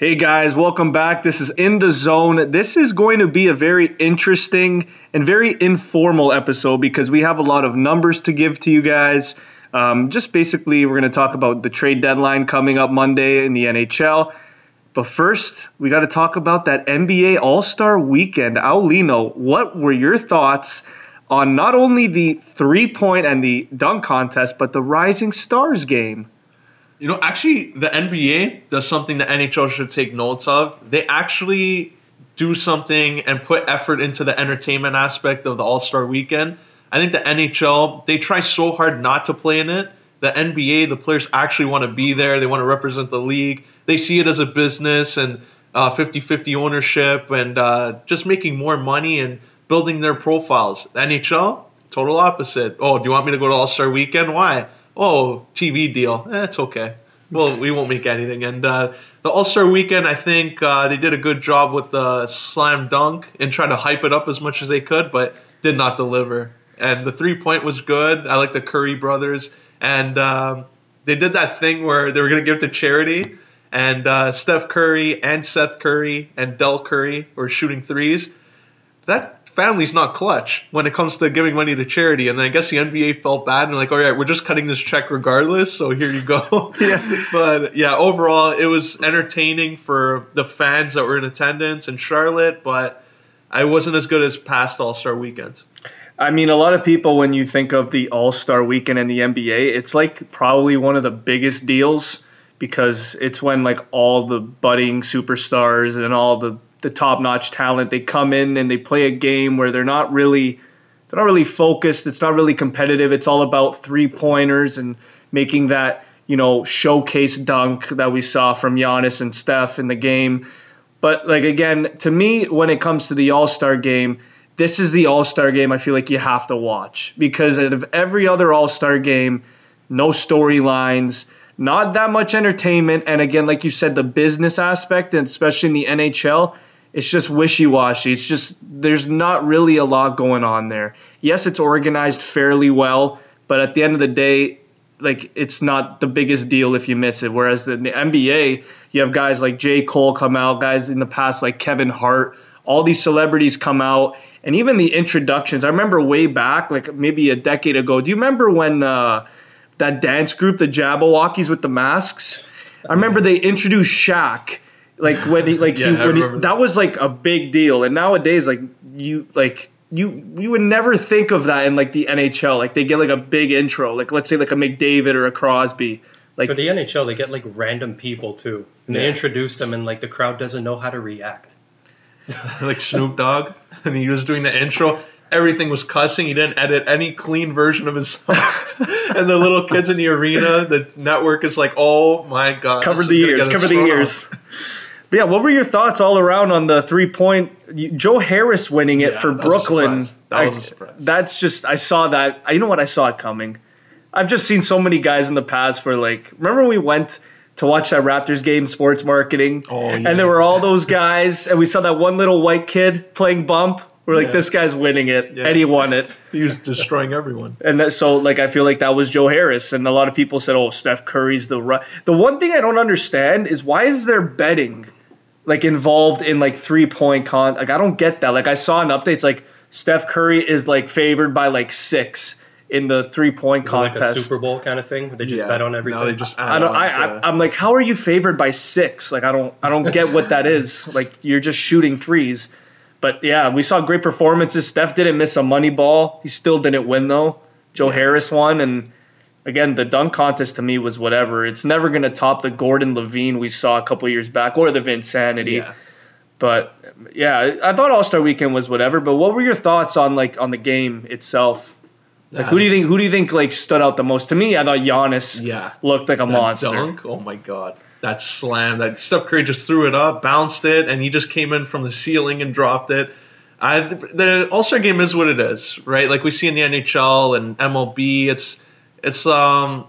Hey guys, welcome back. This is In the Zone. This is going to be a very interesting and very informal episode because we have a lot of numbers to give to you guys. Um, just basically, we're going to talk about the trade deadline coming up Monday in the NHL. But first, we got to talk about that NBA All Star weekend. Aulino, what were your thoughts on not only the three point and the dunk contest, but the Rising Stars game? You know, actually, the NBA does something the NHL should take notes of. They actually do something and put effort into the entertainment aspect of the All Star weekend. I think the NHL, they try so hard not to play in it. The NBA, the players actually want to be there. They want to represent the league. They see it as a business and 50 uh, 50 ownership and uh, just making more money and building their profiles. The NHL, total opposite. Oh, do you want me to go to All Star weekend? Why? Oh, TV deal. Eh, it's okay. Well, we won't make anything. And uh, the All Star Weekend, I think uh, they did a good job with the slam dunk and trying to hype it up as much as they could, but did not deliver. And the three point was good. I like the Curry brothers, and um, they did that thing where they were going to give to charity, and uh, Steph Curry and Seth Curry and Dell Curry were shooting threes. That family's not clutch when it comes to giving money to charity. And then I guess the NBA felt bad and like, oh, all right, we're just cutting this check regardless. So here you go. yeah. But yeah, overall, it was entertaining for the fans that were in attendance in Charlotte, but I wasn't as good as past All Star weekends. I mean, a lot of people, when you think of the All Star weekend in the NBA, it's like probably one of the biggest deals because it's when like all the budding superstars and all the the top notch talent. They come in and they play a game where they're not really they're not really focused. It's not really competitive. It's all about three pointers and making that you know showcase dunk that we saw from Giannis and Steph in the game. But like again, to me, when it comes to the All Star game, this is the All Star game. I feel like you have to watch because out of every other All Star game, no storylines not that much entertainment. And again, like you said, the business aspect, and especially in the NHL, it's just wishy-washy. It's just there's not really a lot going on there. Yes, it's organized fairly well, but at the end of the day, like it's not the biggest deal if you miss it. Whereas the, the NBA, you have guys like J. Cole come out, guys in the past like Kevin Hart, all these celebrities come out, and even the introductions. I remember way back, like maybe a decade ago. Do you remember when uh, that dance group, the Jabbawockeez with the masks? I remember they introduced Shaq like when he like yeah, he, when he, that. was like a big deal. And nowadays like you like you you would never think of that in like the NHL like they get like a big intro. Like let's say like a McDavid or a Crosby. Like for the NHL they get like random people too. And yeah. they introduce them and like the crowd doesn't know how to react. Like Snoop Dogg. And he was doing the intro. Everything was cussing. He didn't edit any clean version of his songs. and the little kids in the arena, the network is like, oh my god, cover the ears, cover the ears. But yeah, what were your thoughts all around on the three point? Joe Harris winning it yeah, for Brooklyn. That was a surprise. That's just I saw that. You know what? I saw it coming. I've just seen so many guys in the past where like remember we went to watch that Raptors game, sports marketing, oh, yeah. and there were all those guys, and we saw that one little white kid playing bump. We're like, yeah. this guy's winning it, yeah. and he won it. he was destroying everyone. And that, so, like, I feel like that was Joe Harris, and a lot of people said, "Oh, Steph Curry's the right." The one thing I don't understand is why is there betting like involved in like three point con. Like I don't get that. Like I saw an update. It's like Steph Curry is like favored by like six in the three point contest. Like a Super Bowl kind of thing. They just yeah. bet on everything. No, they just I don't. I, I, am like, how are you favored by six? Like I don't. I don't get what that is. Like you're just shooting threes. But yeah, we saw great performances. Steph didn't miss a money ball. He still didn't win though. Joe yeah. Harris won, and again, the dunk contest to me was whatever. It's never going to top the Gordon LaVine we saw a couple years back or the Vinsanity. Yeah. But yeah, I thought All Star Weekend was whatever. But what were your thoughts on like on the game itself? Like who do you think who do you think like stood out the most? To me, I thought Giannis yeah. looked like a that monster. Dunk, oh my god. That slam, that Steph Curry just threw it up, bounced it, and he just came in from the ceiling and dropped it. I, the All Star game is what it is, right? Like we see in the NHL and MLB, it's it's um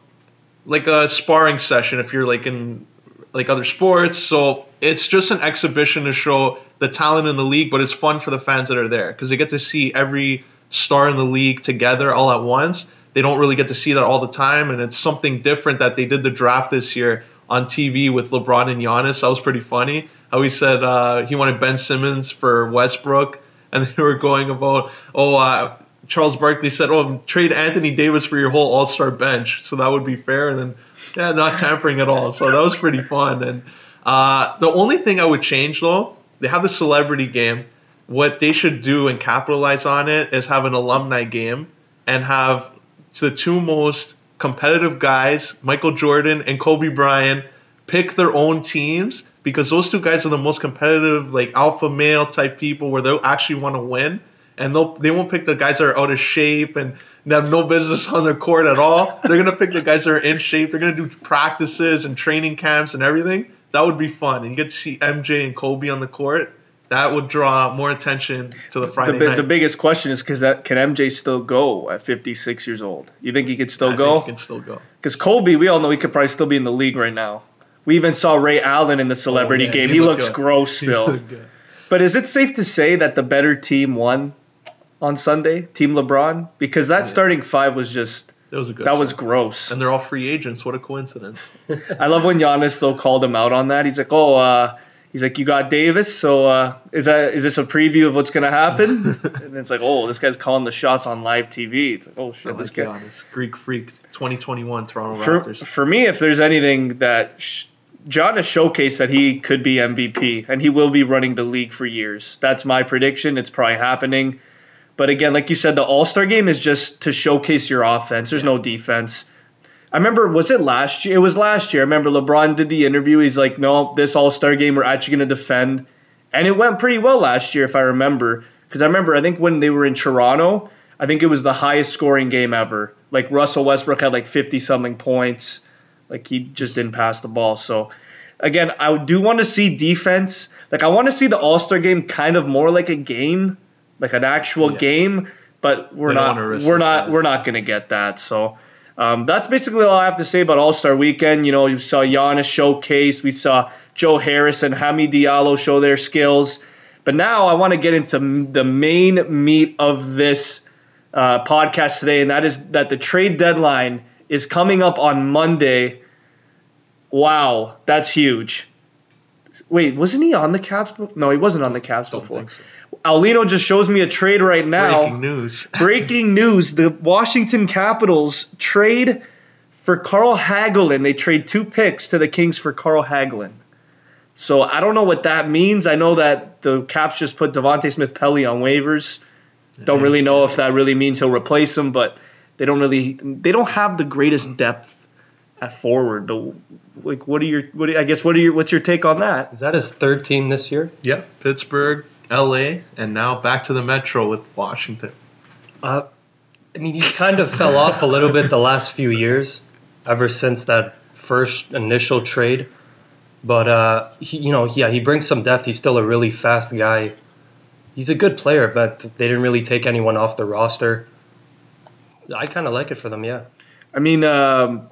like a sparring session if you're like in like other sports. So it's just an exhibition to show the talent in the league, but it's fun for the fans that are there because they get to see every star in the league together all at once. They don't really get to see that all the time, and it's something different that they did the draft this year on TV with LeBron and Giannis. That was pretty funny. How he said uh, he wanted Ben Simmons for Westbrook, and they were going about, oh, uh, Charles Barkley said, oh, trade Anthony Davis for your whole All Star bench, so that would be fair. And then, yeah, not tampering at all. So that was pretty fun. And uh, the only thing I would change though, they have the celebrity game. What they should do and capitalize on it is have an alumni game and have the two most competitive guys, Michael Jordan and Kobe Bryant, pick their own teams because those two guys are the most competitive, like alpha male type people where they'll actually want to win. And they'll they won't pick the guys that are out of shape and have no business on their court at all. They're gonna pick the guys that are in shape. They're gonna do practices and training camps and everything. That would be fun. And you get to see MJ and Kobe on the court. That would draw more attention to the Friday the, night. the biggest question is because can MJ still go at 56 years old? You think he could still I go? think he can still go. Because Kobe, we all know he could probably still be in the league right now. We even saw Ray Allen in the celebrity Oh, yeah, game. he He, looks good. gross still. But is it safe to say that the better team won on Sunday, Team LeBron? Because that starting five was just That was a good. that was gross. and they're all free agents. What a coincidence. I love when Giannis though called him out on that. He's like, "Oh, uh, he's like, you got Davis, so uh, is that is this a preview of what's gonna happen?" and it's like, "Oh, this guy's calling the shots on live TV." It's like, "Oh shit, this like guy." Giannis. Greek freak, 2021 Toronto For, Raptors. for me, if there's anything that sh- John has showcased that he could be MVP and he will be running the league for years. That's my prediction. It's probably happening. But again, like you said, the All Star game is just to showcase your offense. There's no defense. I remember, was it last year? It was last year. I remember LeBron did the interview. He's like, no, this All Star game, we're actually going to defend. And it went pretty well last year, if I remember. Because I remember, I think when they were in Toronto, I think it was the highest scoring game ever. Like Russell Westbrook had like 50 something points. Like he just didn't pass the ball. So again, I do want to see defense. Like I want to see the All Star game kind of more like a game, like an actual Yeah. game. But we're not. We're not. We're not going to get that. So. Um, that's basically all I have to say about All Star Weekend. You know, you saw Giannis showcase, we saw Joe Harris and Hami Diallo show their skills. But now I want to get into the main meat of this uh, podcast today, and that is that the trade deadline is coming up on Monday. Wow, that's huge. Wait, wasn't he on the Caps? before? No, he wasn't on the Caps Don't before. so. Aulino just shows me a trade right now. Breaking news. Breaking news: The Washington Capitals trade for Carl Hagelin. They trade two picks to the Kings for Carl Hagelin. So I don't know what that means. I know that the Caps just put Devante Smith Pelly on waivers. Don't really know if that really means he'll replace him, but they don't really they don't have the greatest mm-hmm. depth at forward. But like, what are your what? I guess what are your what's your take on that? Is that his third team this year? Yeah, Pittsburgh, L.A., and now back to the Metro with Washington. Uh, I mean, he kind of fell off a little bit the last few years, ever since that first initial trade. But uh, he, you know, yeah, he brings some depth. He's still a really fast guy. He's a good player, but they didn't really take anyone off the roster. I kind of like it for them, yeah. I mean, um,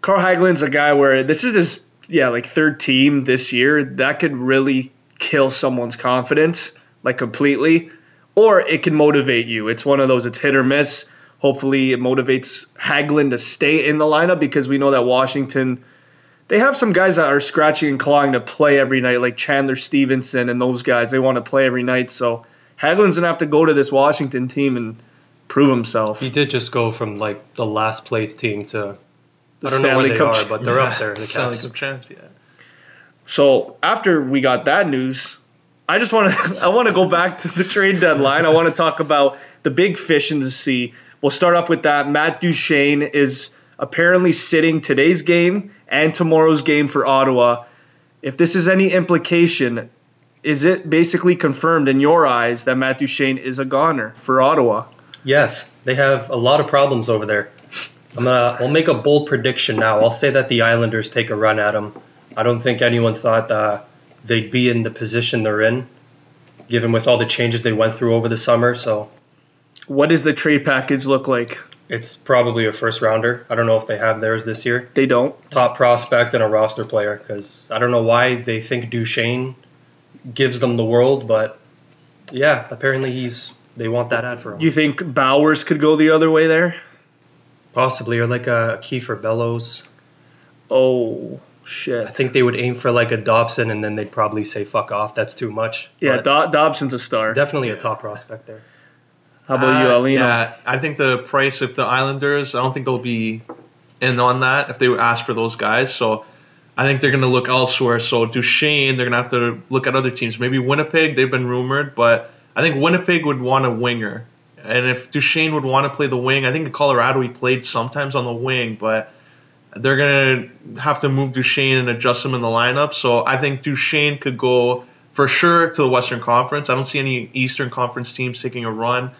Carl Hagelin's a guy where this is his yeah like third team this year. That could really kill someone's confidence like completely, or it can motivate you. It's one of those. It's hit or miss. Hopefully, it motivates Hagelin to stay in the lineup because we know that Washington. They have some guys that are scratching and clawing to play every night, like Chandler Stephenson and those guys. They want to play every night. So Hagelin's gonna have to go to this Washington team and prove himself. He did just go from like the last place team to The I don't know where they Cup are, but they're up there. In the Stanley Caps. Cup champs, yeah. So after we got that news, I just want to I want to go back to the trade deadline. I want to talk about the big fish in the sea. We'll start off with that. Matt Duchene is apparently sitting today's game and tomorrow's game for Ottawa. If this is any implication, is it basically confirmed in your eyes that Matt Duchene is a goner for Ottawa? Yes, they have a lot of problems over there. I'm gonna. I'll make a bold prediction now. I'll say that the Islanders take a run at them. I don't think anyone thought uh, they'd be in the position they're in, given with all the changes they went through over the summer. So What does the trade package look like? it's probably a first rounder. I don't know if they have theirs this year. They don't. Top prospect and a roster player, because I don't know why they think Duchene gives them the world, but yeah, apparently he's. They want that ad for him. You think Bowers could go the other way there? Possibly, or like a Kiefer Bellows. Oh, Shit. I think they would aim for like a Dobson, and then they'd probably say "fuck off." That's too much. yeah, Do- Dobson's a star. definitely a top prospect there. How about you, Uh, Aulino? Yeah, I think the price of the Islanders, I don't think they'll be in on that if they would ask for those guys. So I think they're going to look elsewhere. So Duchene, they're going to have to look at other teams. Maybe Winnipeg, they've been rumored, but I think Winnipeg would want a winger. And if Duchene would want to play the wing, I think in Colorado he played sometimes on the wing, but they're going to have to move Duchene and adjust him in the lineup. So I think Duchene could go for sure to the Western Conference. I don't see any Eastern Conference teams taking a run.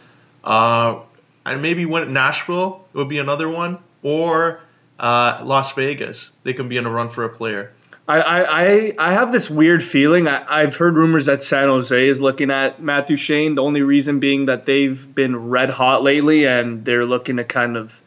Uh, and maybe when Nashville would be another one, or uh, Las Vegas. They can be in a run for a player. I, I, I, have this weird feeling. I, I've heard rumors that San Jose is looking at Matt Duchene. The only reason being that they've been red hot lately and they're looking to kind of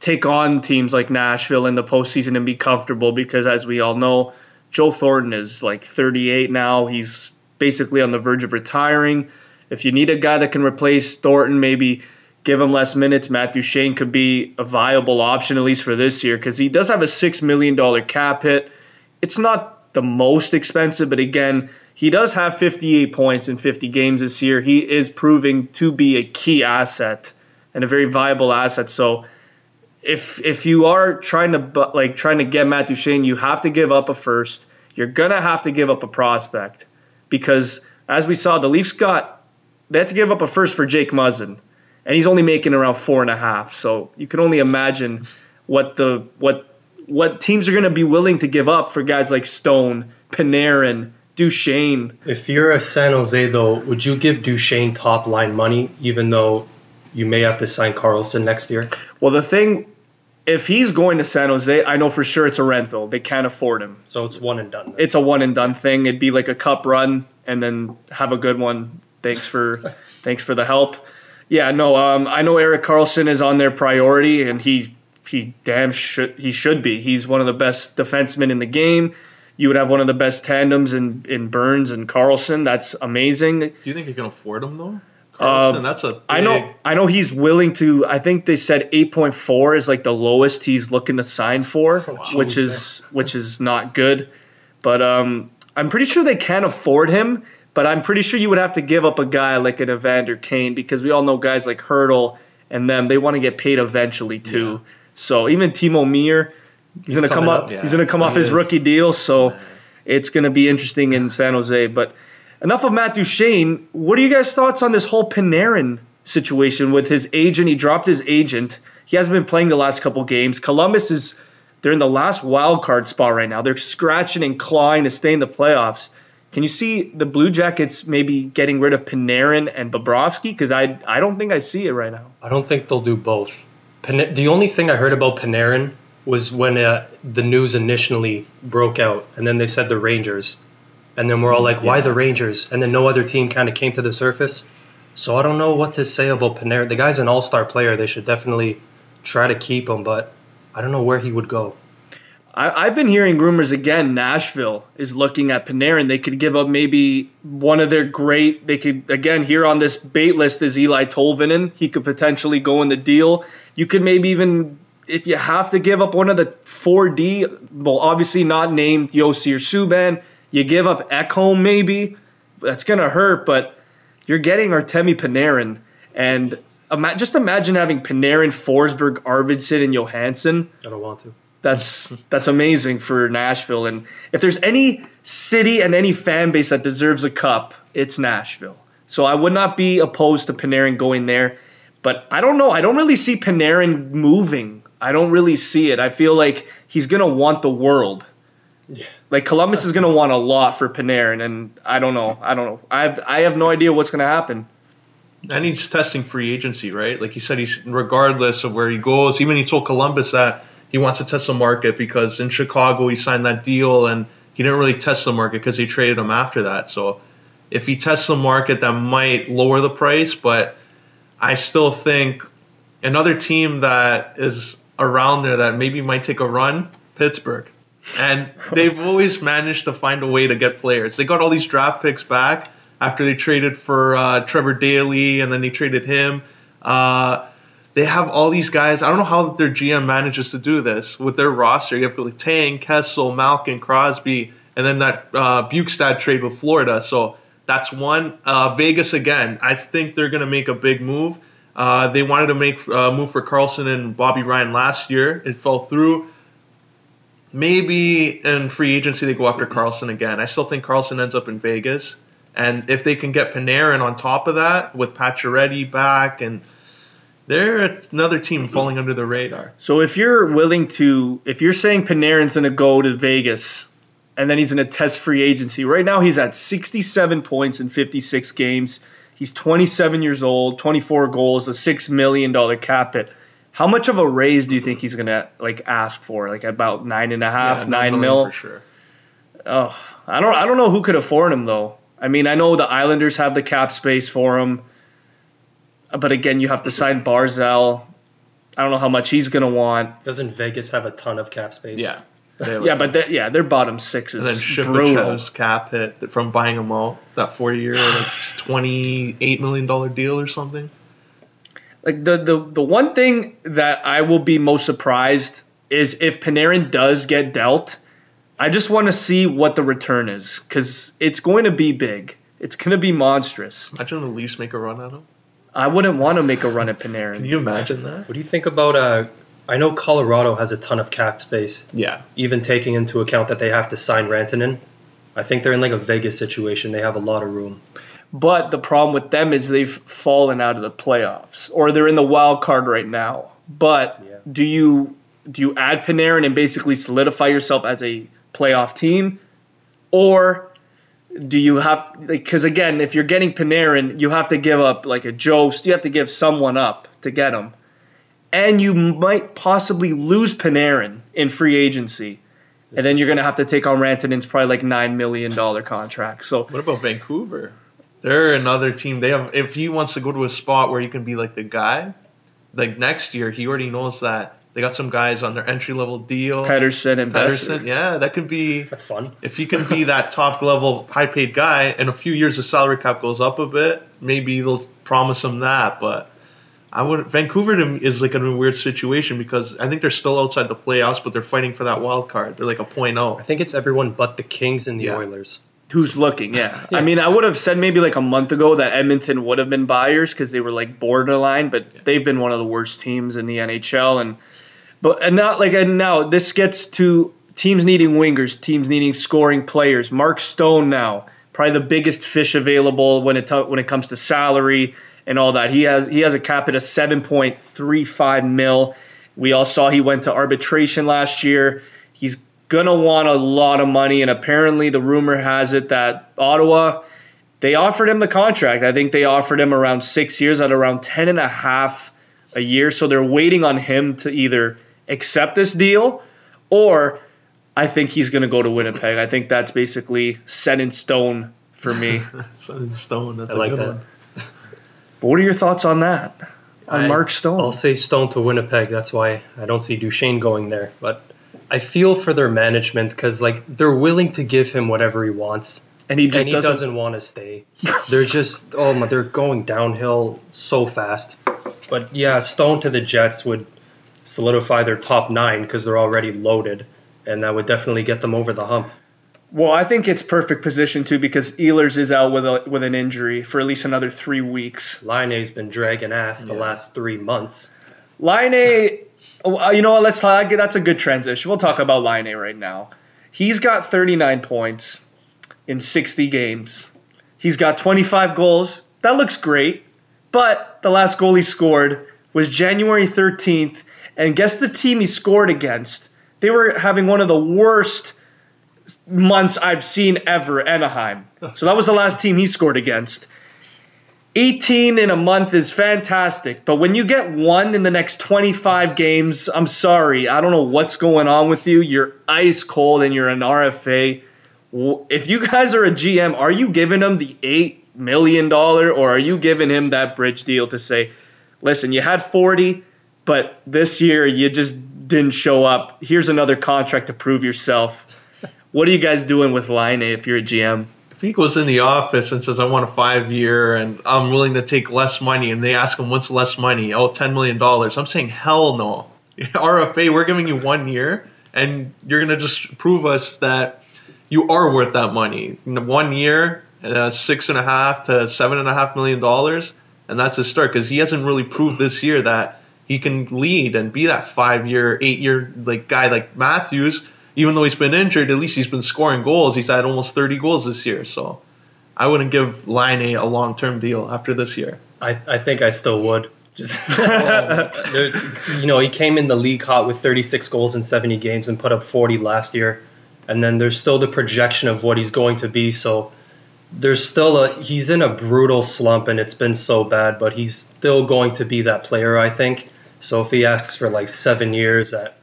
take on teams like Nashville in the postseason and be comfortable because, as we all know, Joe Thornton is like 38 now. He's basically on the verge of retiring. If you need a guy that can replace Thornton, maybe give him less minutes. Matt Duchene could be a viable option, at least for this year, because he does have a $6 million cap hit. It's not the most expensive, but again, he does have 58 points in 50 games this year. He is proving to be a key asset and a very viable asset. So if if you are trying to like trying to get Matt Duchene, you have to give up a first. You're gonna have to give up a prospect because as we saw, the Leafs got they had to give up a first for Jake Muzzin, and he's only making around four and a half. So you can only imagine what the what what teams are gonna be willing to give up for guys like Stone, Panarin, Duchene. If you're a San Jose, though, would you give Duchene top line money, even though you may have to sign Karlsson next year? Well, the thing, if he's going to San Jose, I know for sure it's a rental. They can't afford him. So it's one and done. then. it's a one and done thing. It'd be like a cup run and then have a good one. Thanks for thanks for the help. Yeah, no, um, I know Erik Karlsson is on their priority, and he he damn should he should be. He's one of the best defensemen in the game. You would have one of the best tandems in, in Burns and Karlsson. That's amazing. Do you think they can afford him though? Karlsson, that's a big, I know I know he's willing to. I think they said 8.4 is like the lowest he's looking to sign for, which is which is not good. But um, I'm pretty sure they can afford him. But I'm pretty sure you would have to give up a guy like an Evander Kane because we all know guys like Hertl and them they want to get paid eventually too. So even Timo Meier, he's, gonna come up. up, yeah. He's gonna come off He his rookie deal. So it's gonna be interesting in San Jose. But enough of Matt Duchene. What are you guys' thoughts on this whole Panarin situation with his agent? He dropped his agent. He hasn't been playing the last couple games. Columbus is they're in the last wild card spot right now. They're scratching and clawing to stay in the playoffs. Can you see the Blue Jackets maybe getting rid of Panarin and Bobrovsky? Because I I don't think I see it right now. I don't think they'll do both. Pan- the only thing I heard about Panarin was when uh, the news initially broke out, and then they said the Rangers, and then we're all like, "Why Yeah. the Rangers?" And then no other team kind of came to the surface. So I don't know what to say about Panarin. The guy's an all-star player. They should definitely try to keep him, but I don't know where he would go. I, I've been hearing rumors again. Nashville is looking at Panarin. They could give up maybe one of their great. They could again here on this bait list is Eeli Tolvanen. He could potentially go in the deal. You could maybe even if you have to give up one of the four D. Well, obviously not named Josi or Subban. You give up Ekholm maybe. That's gonna hurt, but you're getting Artemi Panarin, and ima- just imagine having Panarin, Forsberg, Arvidsson, and Johansen I don't want to. that's that's amazing for Nashville. And if there's any city and any fan base that deserves a cup, it's Nashville. So I would not be opposed to Panarin going there. But I don't know. I don't really see Panarin moving. I don't really see it. I feel like he's gonna want the world. Like Columbus is gonna want a lot for Panarin, and I don't know. I don't know. I have, I have no idea what's gonna happen. And he's testing free agency, right? Like he said, he's regardless of where he goes. Even he told Columbus that he wants to test the market because in Chicago he signed that deal and he didn't really test the market because he traded him after that. So if he tests the market, that might lower the price. But I still think another team that is around there that maybe might take a run, Pittsburgh. And they've always managed to find a way to get players. They got all these draft picks back after they traded for uh, Trevor Daley, and then they traded him. Uh, they have all these guys. I don't know how their GM manages to do this with their roster. You have like Tang, Kessel, Malkin, Crosby, and then that uh, Bjugstad trade with Florida. So that's one. Uh, Vegas again. I think they're going to make a big move. Uh, they wanted to make a uh, move for Karlsson and Bobby Ryan last year. It fell through. Maybe in free agency they go after mm-hmm. Karlsson again. I still think Karlsson ends up in Vegas. And if they can get Panarin on top of that with Pacioretty back and they're another team mm-hmm. falling under the radar. So if you're willing to, if you're saying Panarin's going to go to Vegas and then he's in a test free agency, right now he's at 67 points in 56 games. He's 27 years old, 24 goals, a six million dollar cap hit. How much of a raise do you think he's gonna like ask for? Like about nine and a half, Yeah, nine mil. for sure. Oh, I don't. I don't know who could afford him though. I mean, I know the Islanders have the cap space for him, but again, you have to sign Barzal. I don't know how much he's gonna want. Doesn't Vegas have a ton of cap space? Yeah. They Yeah, but they, yeah, their bottom six and then is brutal. Shipachet's cap hit from buying them all that four year like twenty eight million dollar deal or something. Like the, the the one thing that I will be most surprised is if Panarin does get dealt. I just want to see what the return is because it's going to be big. It's going to be monstrous. Imagine the Leafs make a run at him. I wouldn't want to make a run at Panarin. Can you imagine that? What do you think about? Uh, I know Colorado has a ton of cap space, Yeah. even taking into account that they have to sign Rantanen. I think they're in like a Vegas situation. They have a lot of room. But the problem with them is they've fallen out of the playoffs, or they're in the wild card right now. But Yeah. do you do you add Panarin and basically solidify yourself as a playoff team, or do you have because again, if you're getting Panarin, you have to give up like a Jost, you have to give someone up to get him, and you might possibly lose Panarin in free agency. and then you're going to have to take on Rantanen's probably like nine million dollar contract. So What about Vancouver? They're another team. They have if he wants to go to a spot where he can be like the guy, like next year he already knows that they got some guys on their entry level deal. Pedersen and Pedersen, yeah, that could be That's fun. if he can be that top level high paid guy. In a few years, the salary cap goes up a bit. Maybe they'll promise him that, but I would. Vancouver to me is like in a weird situation because I think they're still outside the playoffs, but they're fighting for that wild card. They're like a point oh. I oh. think it's everyone but the Kings and the Yeah. Oilers. Who's looking? Yeah. Yeah. I mean, I would have said maybe like a month ago that Edmonton would have been buyers because they were like borderline, but they've been one of the worst teams in the NHL. And but and not like and now this gets to teams needing wingers, teams needing scoring players. Mark Stone now probably the biggest fish available when it t- when it comes to salary and all that. He has he has a cap at a seven point three five mil. We all saw he went to arbitration last year. He's gonna want a lot of money, and apparently the rumor has it that Ottawa they offered him the contract. I think they offered him around six years at around ten and a half a year. So they're waiting on him to either accept this deal or I think he's gonna go to Winnipeg. I think that's basically set in stone for me. Set in stone. That's I a like good that. one. but what are your thoughts on that? On I- Mark Stone? I'll say Stone to Winnipeg. That's why I don't see Duchene going there. But I feel for their management because like they're willing to give him whatever he wants, and he just and he doesn't, doesn't, want to stay. they're just oh my, they're going downhill so fast. But yeah, Stone to the Jets would solidify their top nine because they're already loaded, and that would definitely get them over the hump. Well, I think it's perfect position too because Ehlers is out with a with an injury for at least another three weeks. Laine's been dragging ass the Yeah. last three months. Laine Oh, uh, you know what? Let's talk. That's a good transition. We'll talk about Laine right now. He's got 39 points in 60 games. He's got 25 goals. That looks great. But the last goal he scored was January 13th, and guess the team he scored against? They were having one of the worst months I've seen ever, Anaheim. So that was the last team he scored against. 18 in a month is fantastic, but when you get one in the next 25 games, I'm sorry. I don't know what's going on with you. You're ice cold and you're an RFA. If you guys are a GM, are you giving him the $8 million or are you giving him that bridge deal to say, listen, you had 40, but this year you just didn't show up. Here's another contract to prove yourself. What are you guys doing with Laine if you're a GM? If goes in the office and says, I want a five year and I'm willing to take less money, and they ask him, What's less money? Oh, $10 million. I'm saying, Hell no. RFA, we're giving you one year, and you're going to just prove us that you are worth that money. One year, uh, six and a half to seven and a half million dollars, and that's a start because he hasn't really proved this year that he can lead and be that five year, eight year like guy like Matthews. Even though he's been injured, at least he's been scoring goals. He's had almost 30 goals this year, so I wouldn't give Laine a long term deal after this year. I, I think I still would. Just um, there's, you know, he came in the league hot with 36 goals in 70 games and put up 40 last year, and then there's still the projection of what he's going to be. So there's still a he's in a brutal slump, and it's been so bad, but he's still going to be that player, I think. So if he asks for like seven years at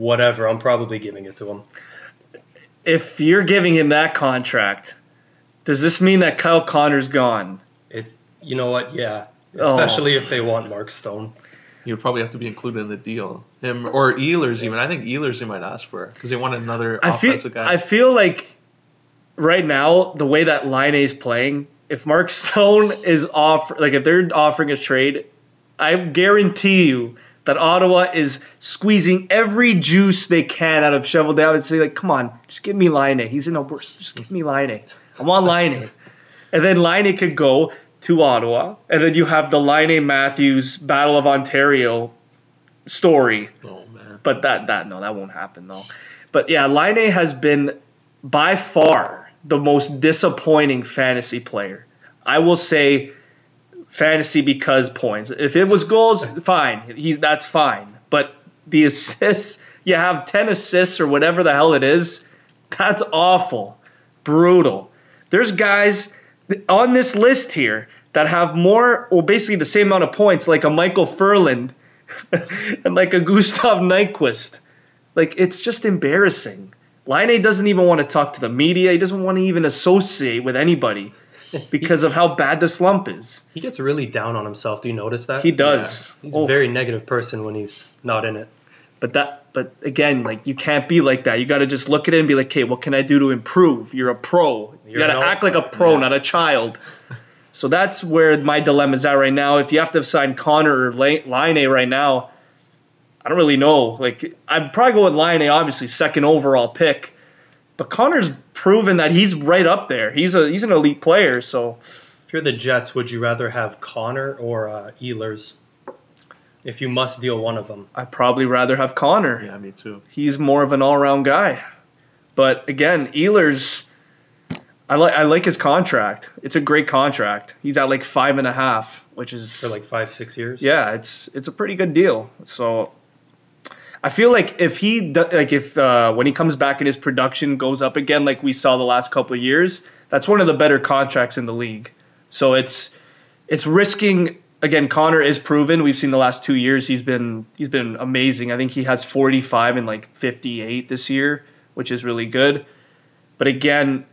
whatever, I'm probably giving it to him. If you're giving him that contract, does this mean that Kyle Connor's gone? It's you know what, yeah. Oh. Especially if they want Mark Stone. He would probably have to be included in the deal. Him or Ehlers even. I think Ehlers they might ask for because they want another I feel offensive guy. I feel like right now the way that Laine is playing, if Mark Stone is off, like if they're offering a trade, I guarantee you that Ottawa is squeezing every juice they can out of Shovel and say like, come on, just give me Laine. He's in a worse. Just give me Laine. I want Laine. and then Laine could go to Ottawa, and then you have the Laine Matthews Battle of Ontario story. oh man. But that that no, that won't happen though. But yeah, Laine has been by far the most disappointing fantasy player. I will say fantasy because points. If it was goals, fine. He's that's fine. But the assists, you have 10 assists or whatever the hell it is, that's awful. Brutal. There's guys on this list here that have more or basically the same amount of points like a Michael Ferland and like a Gustav Nyquist. Like it's just embarrassing. Laine doesn't even want to talk to the media. He doesn't want to even associate with anybody because of how bad the slump is. He gets really down on himself. Do you notice that? He does. He's Oh, a very negative person when he's not in it. but that but again, like you can't be like that. You got to just look at it and be like, "Okay, what can I do to improve?" You're a pro. You got to act like a pro, Yeah. not a child. So that's where my dilemma is at right now. If you have to sign Connor or Laine right now, I don't really know. Like I'd probably go with Laine, obviously second overall pick, but Connor's proven that he's right up there. He's a he's an elite player. So If you're the Jets, would you rather have Connor or uh, Ehlers? If you must deal one of them. I'd probably rather have Connor. Yeah, me too. he's more of an all-around guy. But again, Ehlers, I like I like his contract. It's a great contract. He's at like five and a half, which is For like five, six years. yeah, it's it's a pretty good deal. So I feel like if he like if uh, when he comes back and his production goes up again, like we saw the last couple of years, that's one of the better contracts in the league. So it's it's risking again. Connor is proven. We've seen the last two years he's been he's been amazing. I think he has 45 and like 58 this year, which is really good. But again,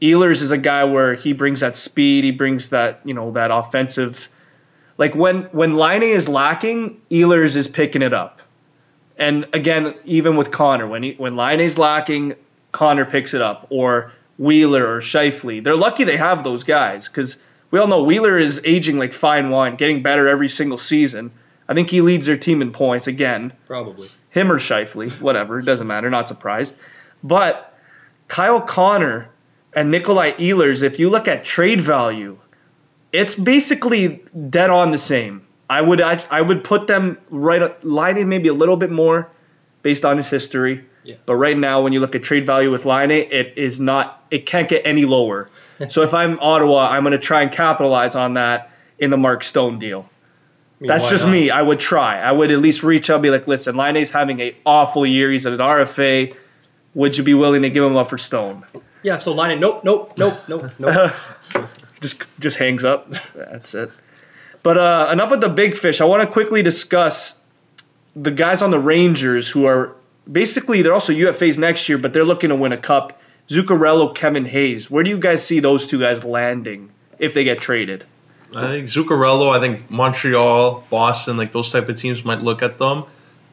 Ehlers is a guy where he brings that speed, he brings that you know that offensive. Like when when Laine is lacking, Ehlers is picking it up. And again, even with Connor, when he, when Laine is lacking, Connor picks it up, or Wheeler or Scheifele. They're lucky they have those guys because we all know Wheeler is aging like fine wine, getting better every single season. I think he leads their team in points again Probably. him or Scheifele, whatever, it doesn't matter, not surprised. But Kyle Connor and Nikolai Ehlers, if you look at trade value, it's basically dead on the same. I would I, I would put them right Laine maybe a little bit more based on his history. Yeah. But right now when you look at trade value with Laine, it is not it can't get any lower. so if I'm Ottawa, I'm going to try and capitalize on that in the Mark Stone deal. I mean, That's just not? me. I would try. I would at least reach out and be like, listen, Laine's having a awful year. He's at an RFA. Would you be willing to give him up for Stone? Yeah, so line. Nope, nope, nope, nope, nope. just just hangs up. That's it. But uh, enough with the big fish. I want to quickly discuss the guys on the Rangers who are basically they're also UFAs next year, but they're looking to win a cup. Zuccarello, Kevin Hayes. Where do you guys see those two guys landing if they get traded? I think Zuccarello, I think Montreal, Boston, like those type of teams might look at them.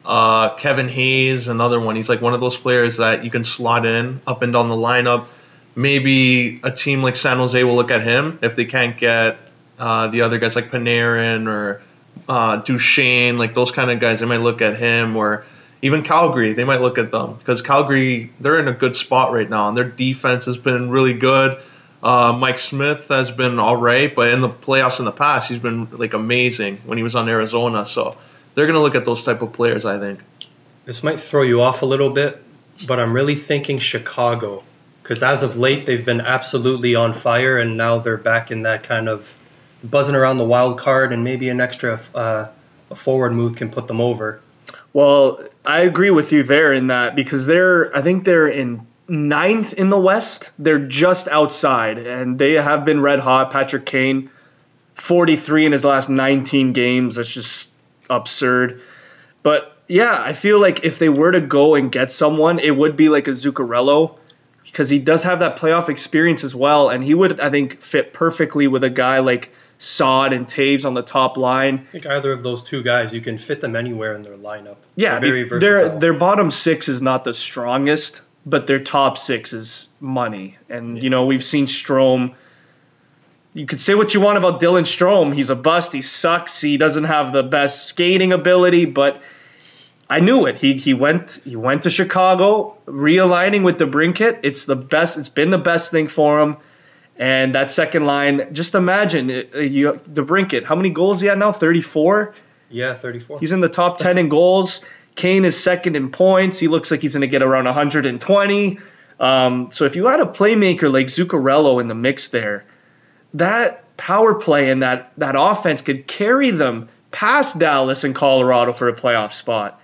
Uh, Kevin Hayes, another one. He's like one of those players that you can slot in up and down the lineup. maybe a team like San Jose will look at him if they can't get uh, the other guys like Panarin or uh, Duchene, like those kind of guys. They might look at him or even Calgary. They might look at them because Calgary they're in a good spot right now and their defense has been really good. Uh, Mike Smith has been all right, but in the playoffs in the past, he's been like amazing when he was on Arizona. So they're gonna look at those type of players, I think. This might throw you off a little bit, but I'm really thinking Chicago because as of late they've been absolutely on fire, and now they're back in that kind of buzzing around the wild card, and maybe an extra uh, a forward move can put them over. Well, I agree with you there in that because they're I think they're in ninth in the West. They're just outside, and they have been red hot. Patrick Kane, 43 in his last 19 games. That's just absurd. But yeah, I feel like if they were to go and get someone, it would be like a Zuccarello because he does have that playoff experience as well, and he would I think fit perfectly with a guy like Saad and Toews on the top line. I think either of those two guys, you can fit them anywhere in their lineup. Yeah, They're their their bottom six is not the strongest, but their top six is money. And you know we've seen Strome. You could say what you want about Dylan Strome. He's a bust. He sucks. He doesn't have the best skating ability, but I knew it. He he went he went to Chicago, realigning with DeBrincat. It's the best. It's been the best thing for him. And that second line, just imagine uh, you DeBrincat. How many goals he had now? Thirty four. yeah, 34. He's in the top 10 in goals. Kane is second in points. He looks like he's going to get around 120. Um, so if you had a playmaker like Zuccarello in the mix there, that power play and that, that offense could carry them past Dallas and Colorado for a playoff spot.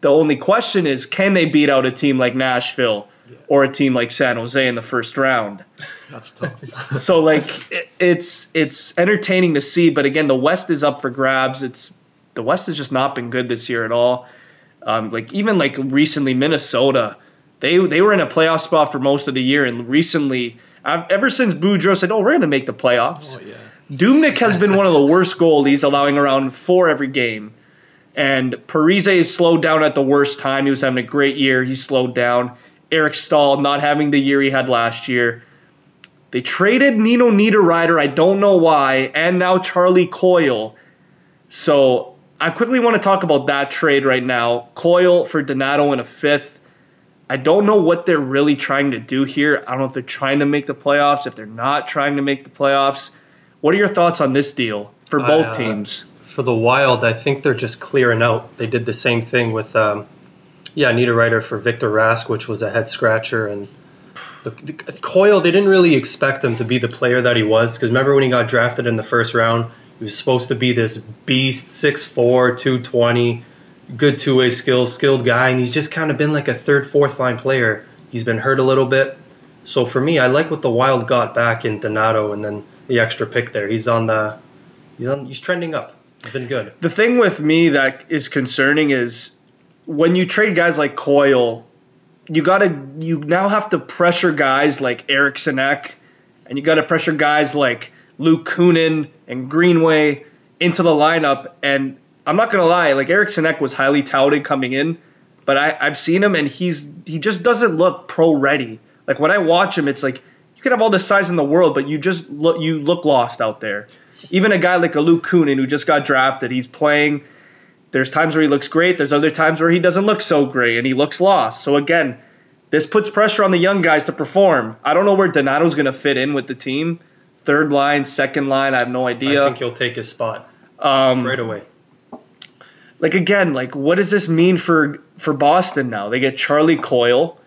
The only question is can they beat out a team like Nashville or a team like San Jose in the first round? That's tough. so like it, it's it's entertaining to see but again the west is up for grabs it's the west has just not been good this year at all um, like even like recently minnesota they they were in a playoff spot for most of the year and recently uh, ever since Boudreau said oh we're going to make the playoffs oh yeah. Dubnyk has been one of the worst goalies, allowing around four every game. And Parise is slowed down at the worst time. He was having a great year. He slowed down. Eric Staal not having the year he had last year. They traded Nino Niederreiter, I don't know why, and now Charlie Coyle. So I quickly want to talk about that trade right now. Coyle for Donato in a fifth. I don't know what they're really trying to do here. I don't know if they're trying to make the playoffs, if they're not trying to make the playoffs. What are your thoughts on this deal for I, both uh, teams? For the Wild, I think they're just clearing out. They did the same thing with, um, yeah, Niederreiter for Victor Rask, which was a head scratcher, and the, the, Coyle. They didn't really expect him to be the player that he was because remember when he got drafted in the first round, he was supposed to be this beast, 6'4", 220, good two way skills, skilled guy, and he's just kind of been like a third, fourth line player. He's been hurt a little bit, so for me, I like what the Wild got back in Donato, and then the extra pick there. He's on the, he's on, he's trending up. He's been good. The thing with me that is concerning is when you trade guys like Coyle, you gotta you now have to pressure guys like Eriksson Ek, and you gotta pressure guys like Luke Kunin and Greenway into the lineup. And I'm not gonna lie, like Eriksson Ek was highly touted coming in, but I, I've seen him and he's he just doesn't look pro ready. Like when I watch him, it's like you could have all the size in the world, but you just look you look lost out there. Even a guy like a Luke Kunin who just got drafted, he's playing. There's times where he looks great. There's other times where he doesn't look so great and he looks lost. So again, this puts pressure on the young guys to perform. I don't know where Donato's going to fit in with the team. Third line, second line, I have no idea. I think he'll take his spot um, right away. like again, like what does this mean for for Boston now? They get Charlie Coyle.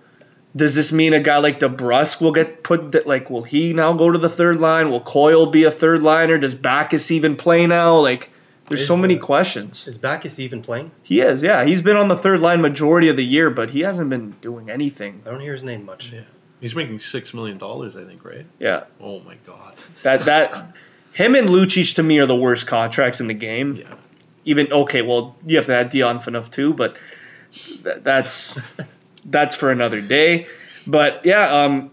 Does this mean a guy like DeBrusk will get put? Like, will he now go to the third line? Will Coyle be a third liner? Does Backes even play now? Like, there's so many uh, questions. Is Backes even playing? He is, yeah. He's been on the third line majority of the year, but he hasn't been doing anything. I don't hear his name much. Yeah. He's making six million dollars, I think, right? Yeah, Oh my god. that that him and Lucic to me are the worst contracts in the game. Yeah. Even okay, well you have to add Dion Phaneuf too, but th- that's that's for another day. But yeah, um,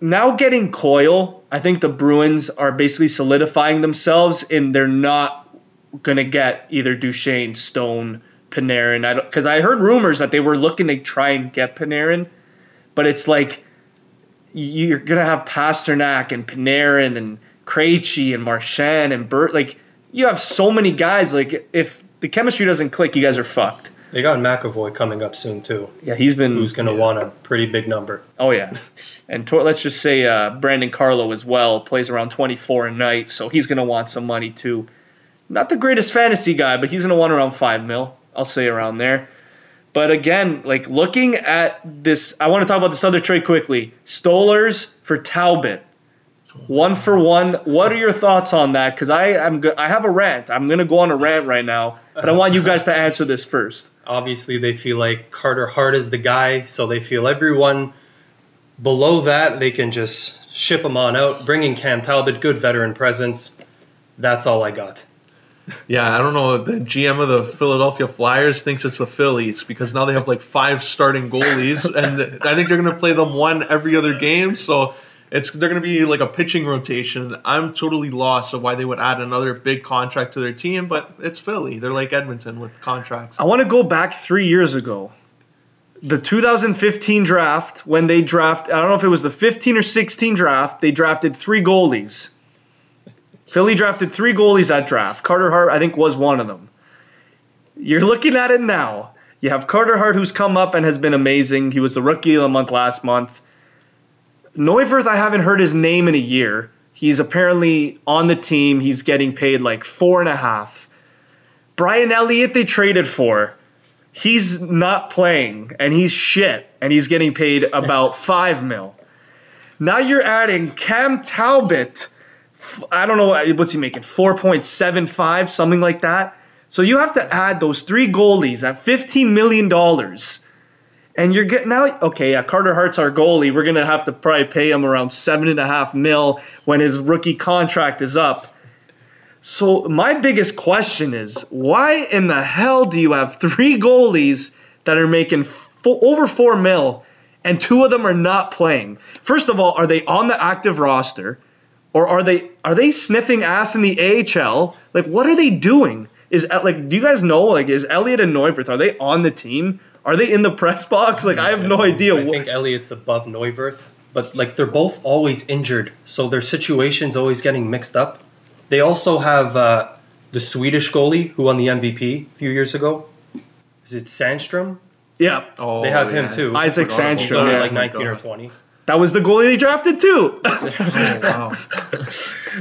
now getting Coyle, I think the Bruins are basically solidifying themselves, and they're not gonna get either Duchene, Stone, Panarin. I don't, because I heard rumors that they were looking to try and get Panarin, but it's like you're gonna have Pastrnak and Panarin and Krejci and Marchand and Burt. Like you have so many guys. Like if the chemistry doesn't click, you guys are fucked. They got McAvoy coming up soon too, Yeah, he's been. who's going to Yeah. want a pretty big number. Oh yeah, and Tor- let's just say uh, Brandon Carlo as well plays around 24 a night, so he's gonna want some money too. Not the greatest fantasy guy, but he's gonna want around five mil. I'll say around there. But again, like looking at this, I want to talk about this other trade quickly. Stolarz for Talbot, one for one. What are your thoughts on that? Because I am I have a rant. I'm gonna go on a rant right now, but I want you guys to answer this first. Obviously, they feel like Carter Hart is the guy, so they feel everyone below that they can just ship them on out. Bringing Cam Talbot, good veteran presence. That's all I got. Yeah, I don't know. The GM of the Philadelphia Flyers thinks it's the Phillies because now they have like five starting goalies, and I think they're gonna play them one every other game. So it's they're gonna be like a pitching rotation. I'm totally lost of why they would add another big contract to their team, but it's Philly. They're like Edmonton with contracts. I want to go back three years ago. The 2015 draft, when they draft, I don't know if it was the 15 or 16 draft, they drafted three goalies. Philly drafted three goalies that draft. Carter Hart, I think, was one of them. You're looking at it now. You have Carter Hart, who's come up and has been amazing. He was the rookie of the month last month. Neuwirth, I haven't heard his name in a year. He's apparently on the team. He's getting paid like four and a half. Brian Elliott, they traded for. He's not playing and he's shit and he's getting paid about five mil. Now you're adding Cam Talbot. I don't know what- what's he making, 4.75, something like that. So you have to add those three goalies at 15 million dollars. And you're getting now, okay, yeah, Carter Hart's our goalie. We're gonna have to probably pay him around seven and a half mil when his rookie contract is up. So my biggest question is, why in the hell do you have three goalies that are making over four mil, and two of them are not playing? First of all, are they on the active roster, or are they are they sniffing ass in the AHL? Like, what are they doing? Is like, do you guys know? Like, is Elliott and Neuwirth are they on the team? Are they in the press box? Like, I have no idea. I think Elliott's above Neuwirth, but like they're both always injured, so their situation's always getting mixed up. They also have uh, the Swedish goalie who won the MVP a few years ago. Is it Sandstrom? yeah, Oh, They have him too. Isaac Forgot about He's Sandstrom, yeah. like Oh 19 or 20. That was the goalie they drafted too. Oh, wow.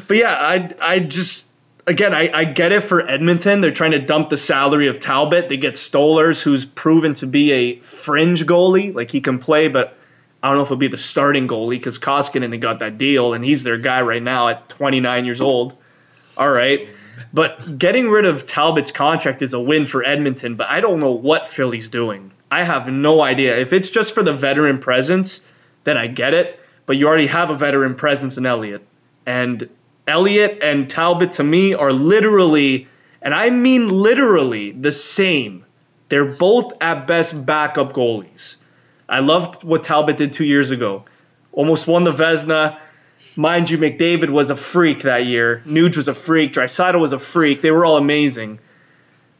But yeah, I I just again I, I get it for Edmonton. They're trying to dump the salary of Talbot. They get Stolarz, who's proven to be a fringe goalie. Like he can play, but I don't know if it'll be the starting goalie because Koskinen they got that deal and he's their guy right now at 29 years old. All right. But getting rid of Talbot's contract is a win for Edmonton, but I don't know what Philly's doing. I have no idea. If it's just for the veteran presence, then I get it. But you already have a veteran presence in Elliott. And Elliott and Talbot to me are literally, and I mean literally, the same. They're both at best backup goalies. I loved what Talbot did two years ago. Almost won the Vezina. Mind you, McDavid was a freak that year. Nuge was a freak. Draisaitl was a freak. They were all amazing.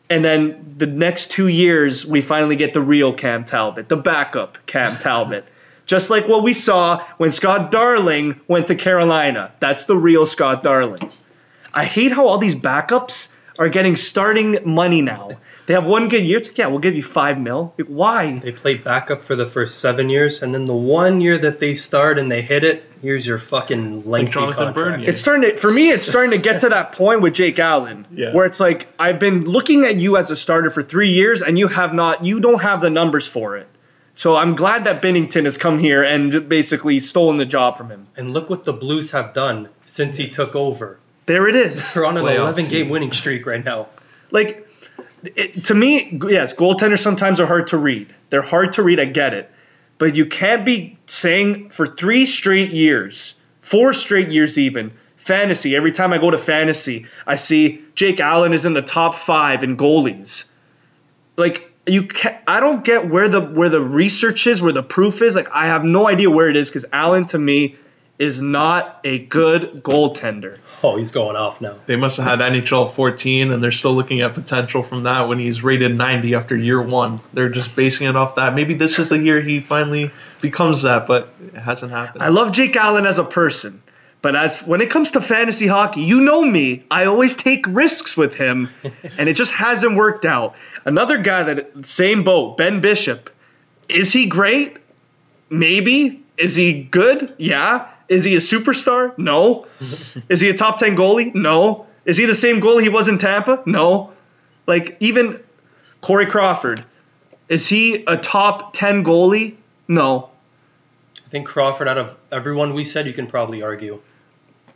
And then the next two years, we finally get the real Cam Talbot, the backup Cam Talbot. Just like what we saw when Scott Darling went to Carolina. That's the real Scott Darling. I hate how all these backups are getting starting money now. They have one good year. It's like, yeah, we'll give you five mil. Like, why? They played backup for the first seven years, and then the one year that they start and they hit it, here's your fucking lengthy Jonathan contract. Bernier. It's starting to, for me, it's starting to get to that point with Jake Allen, Yeah. where it's like I've been looking at you as a starter for three years, and you have not, you don't have the numbers for it. So I'm glad that Binnington has come here and basically stolen the job from him. And look what the Blues have done since he took over. There it is. They're on an Playoff 11 game team. winning streak right now. like it, to me, yes, goaltenders sometimes are hard to read. They're hard to read. I get it, but you can't be saying for three straight years, four straight years even. Fantasy. Every time I go to fantasy, I see Jake Allen is in the top five in goalies. Like you, can I don't get where the where the research is, where the proof is. Like I have no idea where it is because Allen to me is not a good goaltender. Oh, he's going off now. They must have had NHL 14, and they're still looking at potential from that when he's rated 90 after year one. They're just basing it off that. Maybe this is the year he finally becomes that, but it hasn't happened. I love Jake Allen as a person, but as when it comes to fantasy hockey, you know me. I always take risks with him, and it just hasn't worked out. Another guy that same boat, Ben Bishop. Is he great? Maybe. Is he good? Yeah. Is he a superstar? No. Is he a top 10 goalie? No. Is he the same goalie he was in Tampa? No. Like even Corey Crawford, is he a top 10 goalie? No. I think Crawford, out of everyone we said, you can probably argue.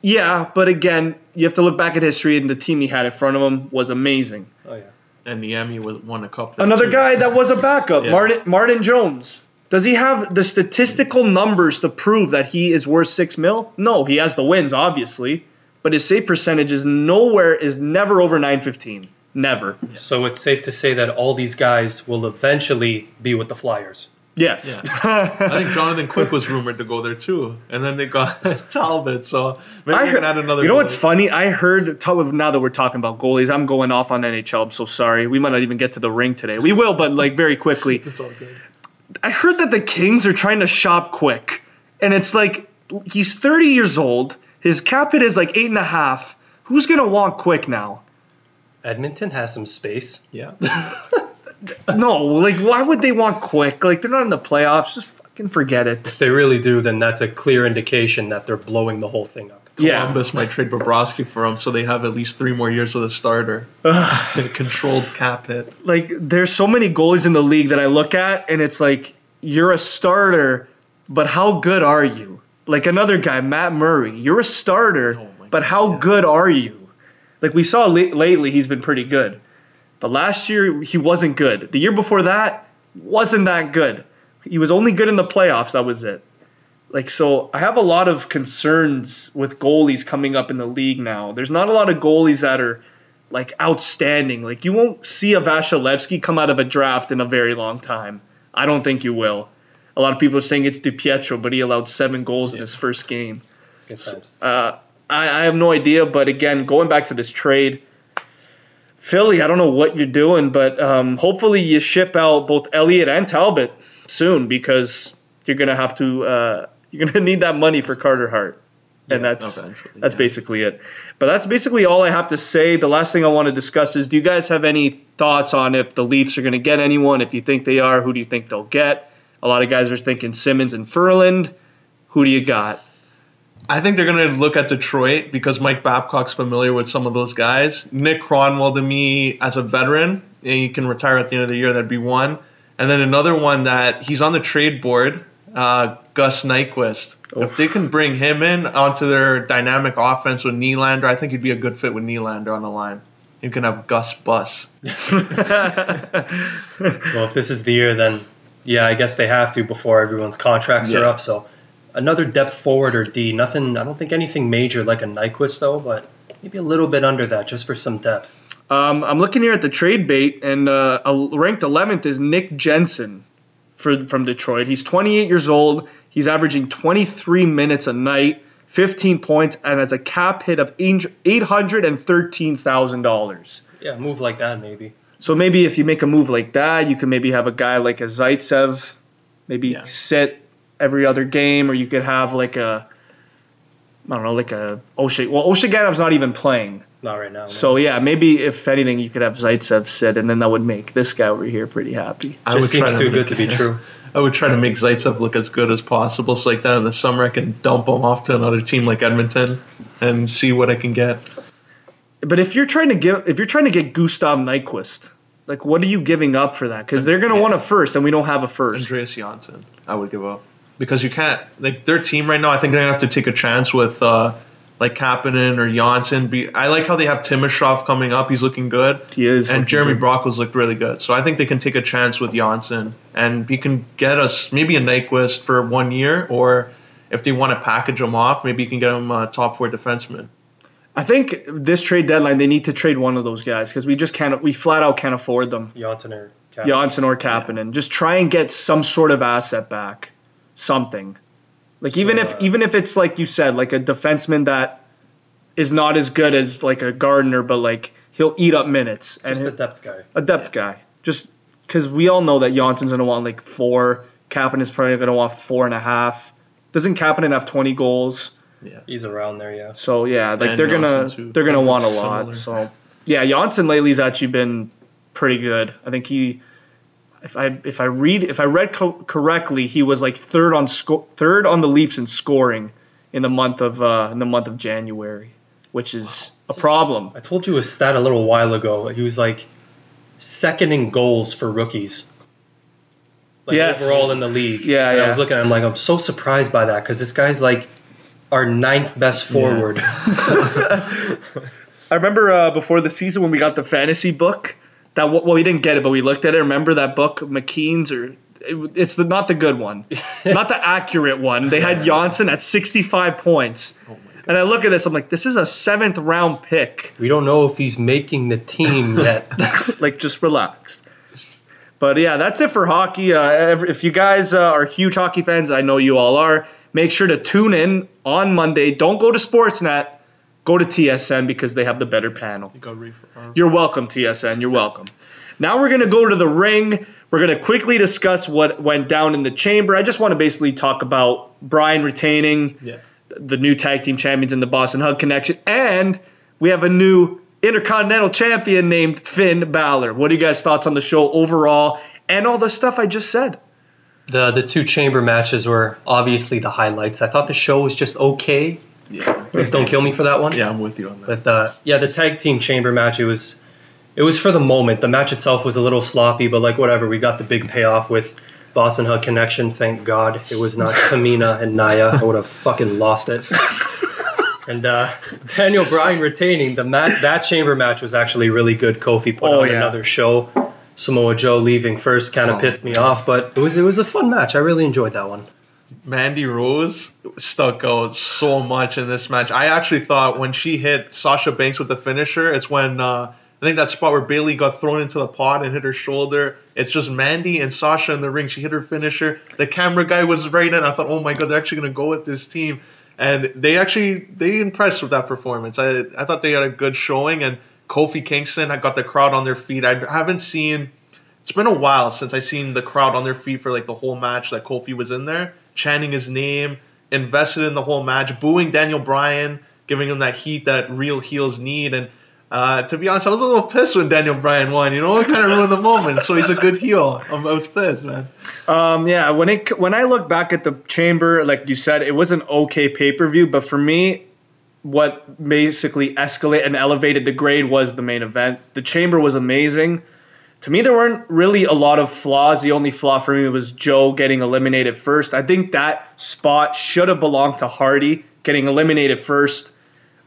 Yeah, but again, you have to look back at history, and the team he had in front of him was amazing. Oh yeah. and Niemi was- won a cup. Another too. guy that was a backup, Yeah. Martin Martin Jones. Does he have the statistical numbers to prove that he is worth six mil? No, he has the wins, obviously, but his save percentage is nowhere is never over nine fifteen. Never. So it's safe to say that all these guys will eventually be with the Flyers. Yes. I think Jonathan Quick was rumored to go there too, and then they got Talbot. So maybe I heard, can add another. you know what's funny? I heard Talbot. now that we're talking about goalies, I'm going off on NHL. I'm so sorry. We might not even get to the ring today. We will, but like very quickly. It's all good. I heard that the Kings are trying to shop quick, and it's like he's 30 years old. His cap hit is like eight and a half. Who's gonna want quick now? Edmonton has some space. Yeah. No, like why would they want quick? Like they're not in the playoffs. Just fucking forget it. If they really do, then that's a clear indication that they're blowing the whole thing up. Yeah. Columbus might trade Bobrovsky for him, so they have at least three more years with a starter. a controlled cap hit. Like there's so many goalies in the league that I look at, and it's like you're a starter, but how good are you? Like another guy, Matt Murray. You're a starter, Oh but how God. good are you? Like we saw la- lately, he's been pretty good. But last year he wasn't good. The year before that wasn't that good. He was only good in the playoffs. That was it. Like so, I have a lot of concerns with goalies coming up in the league now. There's not a lot of goalies that are like outstanding. Like you won't see a Vasilevskiy come out of a draft in a very long time. I don't think you will. A lot of people are saying it's DiPietro, but he allowed seven goals in his first game. Times. Uh, I, I have no idea, but again, going back to this trade, Philly, I don't know what you're doing, but um, hopefully you ship out both Elliott and Talbot soon because you're gonna have to uh, you're gonna need that money for Carter Hart, and Yeah, that's that's yeah. basically it. But that's basically all I have to say. The last thing I want to discuss is: Do you guys have any thoughts on if the Leafs are gonna get anyone? If you think they are, who do you think they'll get? A lot of guys are thinking Simmonds and Ferland. Who do you got? I think they're going to look at Detroit because Mike Babcock's familiar with some of those guys. Nick Kronwall, to me, as a veteran, and he can retire at the end of the year. That'd be one. And then another one that he's on the trade board, uh, Gus Nyquist. If they can bring him in onto their dynamic offense with Nylander, I think he'd be a good fit with Nylander on the line. You can have Gus Bus. Well, if this is the year, then yeah, I guess they have to before everyone's contracts are up. So another depth forward or D. Nothing. I don't think anything major like a Nyquist though, but maybe a little bit under that just for some depth. Um, I'm looking here at the trade bait, and uh, ranked 11th is Nick Jensen for, from Detroit. He's 28 years old. He's averaging 23 minutes a night, 15 points, and has a cap hit of $813,000. Yeah, a move like that maybe. So maybe if you make a move like that, you can maybe have a guy like a Zaitsev, maybe Yeah. sit every other game, or you could have like a, I don't know, like a Oshe. Well, Ozhiganov's not even playing. Not right now. no. So yeah, maybe if anything, you could have Zaitsev sit, and then that would make this guy over here pretty happy. I just would try seems to too good make- to be true. I would try to make Zaitsev look as good as possible. So like that in the summer, I can dump him off to another team like Edmonton and see what I can get. But if you're trying to give, if you're trying to get Gustav Nyquist, like what are you giving up for that? Because they're gonna Yeah. want a first, and we don't have a first. Andreas Johnsson, I would give up because you can't like their team right now. I think they're gonna have to take a chance with uh, like Kapanen or Johnsson. Be I like how they have Timashov coming up. He's looking good. He is and Jeremy good. Brockles looked really good. So I think they can take a chance with Johnsson and he can get us maybe a Nyquist for one year or. If they want to package him off, maybe you can get him a top four defenseman. I think this trade deadline they need to trade one of those guys because we just can't, we flat out can't afford them. Johnsson or Cap. Johnsson or Kapanen. Just try and get some sort of asset back, something. Like even So, if uh, even if it's like you said, like a defenseman that is not as good as like a Gardiner, but like he'll eat up minutes and Just a a, depth guy. A depth guy. Just because we all know that Johnsson's gonna want like four. Kapanen is probably gonna want four and a half. Doesn't Kapanen have twenty goals? Yeah, he's around there, yeah. So yeah, like And they're gonna too. they're gonna want a similar. lot. So yeah, Johnsson lately's actually been pretty good. I think he, if I if I read if I read co- correctly, he was like third on sco- third on the Leafs in scoring in the month of uh, in the month of January, which is a problem. I told you a stat a little while ago. He was like second in goals for rookies. Like Yes. overall in the league. Yeah, and I was looking, I'm like, I'm so surprised by that because this guy's like our ninth best forward. I remember uh, before the season when we got the fantasy book that well we didn't get it but we looked at it. Remember that book McKeen's or it, it's the not the good one, not the accurate one. They had Johnsson at 65 points. And I look at this, I'm like, this is a seventh round pick. We don't know if he's making the team yet. Like, just relax. But yeah, that's it for hockey. Uh, if you guys uh, are huge hockey fans, I know you all are. Make sure to tune in on Monday. Don't go to Sportsnet. Go to TSN because they have the better panel. You reef- uh, You're welcome, TSN. You're welcome. Now we're going to go to the ring. We're going to quickly discuss what went down in the chamber. I just want to basically talk about Bryan retaining Yeah. the new tag team champions in the Boss 'n' Hug Connection. And we have a new Intercontinental Champion named Finn Balor. What are you guys' thoughts on the show overall and all the stuff I just said? the the two chamber matches were obviously the highlights. I thought the show was just okay. Yeah. Please don't kill me for that one. Yeah, I'm with you on that. But uh, yeah, the tag team chamber match it was it was for the moment. The match itself was a little sloppy, but like whatever, we got the big payoff with Boss 'n' Hug Connection. Thank God it was not Tamina and Nia. I would have fucking lost it. and uh, Daniel Bryan retaining the mat. That chamber match was actually really good. Kofi put Oh, on yeah. another show. Samoa Joe leaving first kind of Oh. pissed me off, but it was it was a fun match. I really enjoyed that one. Mandy Rose stuck out so much in this match. I actually thought when she hit Sasha Banks with the finisher, it's when uh, I think that spot where Bayley got thrown into the pot and hit her shoulder. It's just Mandy and Sasha in the ring. She hit her finisher. The camera guy was right in. I thought, oh my god, they're actually gonna go with this team, and they actually they impressed with that performance. I I thought they had a good showing, and Kofi Kingston I got the crowd on their feet. I haven't seen. It's been a while since I seen the crowd on their feet for like the whole match that Kofi was in there, chanting his name, invested in the whole match, booing Daniel Bryan, giving him that heat that real heels need. And uh, to be honest, I was a little pissed when Daniel Bryan won. You know, it kind of ruined the moment. So he's a good heel. I was pissed, man. Um, yeah, when it when I look back at the chamber, like you said, it was an okay pay per view, but for me, what basically escalated and elevated the grade was the main event. The chamber was amazing. To me, there weren't really a lot of flaws. The only flaw for me was Joe getting eliminated first. I think that spot should have belonged to Hardy getting eliminated first.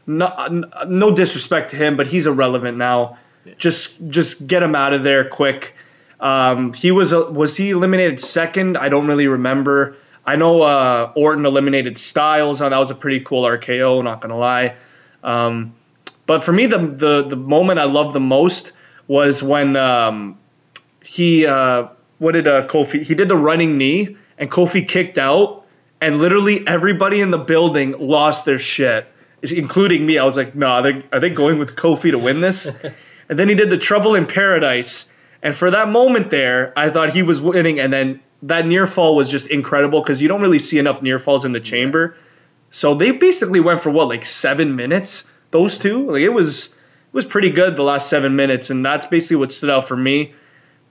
No, no disrespect to him, but he's irrelevant now. Just just get him out of there quick. Um, he was was he eliminated second? I don't really remember. I know uh, Orton eliminated Styles. That was a pretty cool RKO. Not gonna lie. Um, but for me, the, the the moment I love the most was when um, he uh, what did uh, Kofi? He did the running knee, and Kofi kicked out, and literally everybody in the building lost their shit, including me. I was like, no, are they, are they going with Kofi to win this? and then he did the Trouble in Paradise, and for that moment there, I thought he was winning, and then that near fall was just incredible because you don't really see enough near falls in the chamber. So they basically went for what like seven minutes. Those two, like it was, was pretty good the last seven minutes, and that's basically what stood out for me.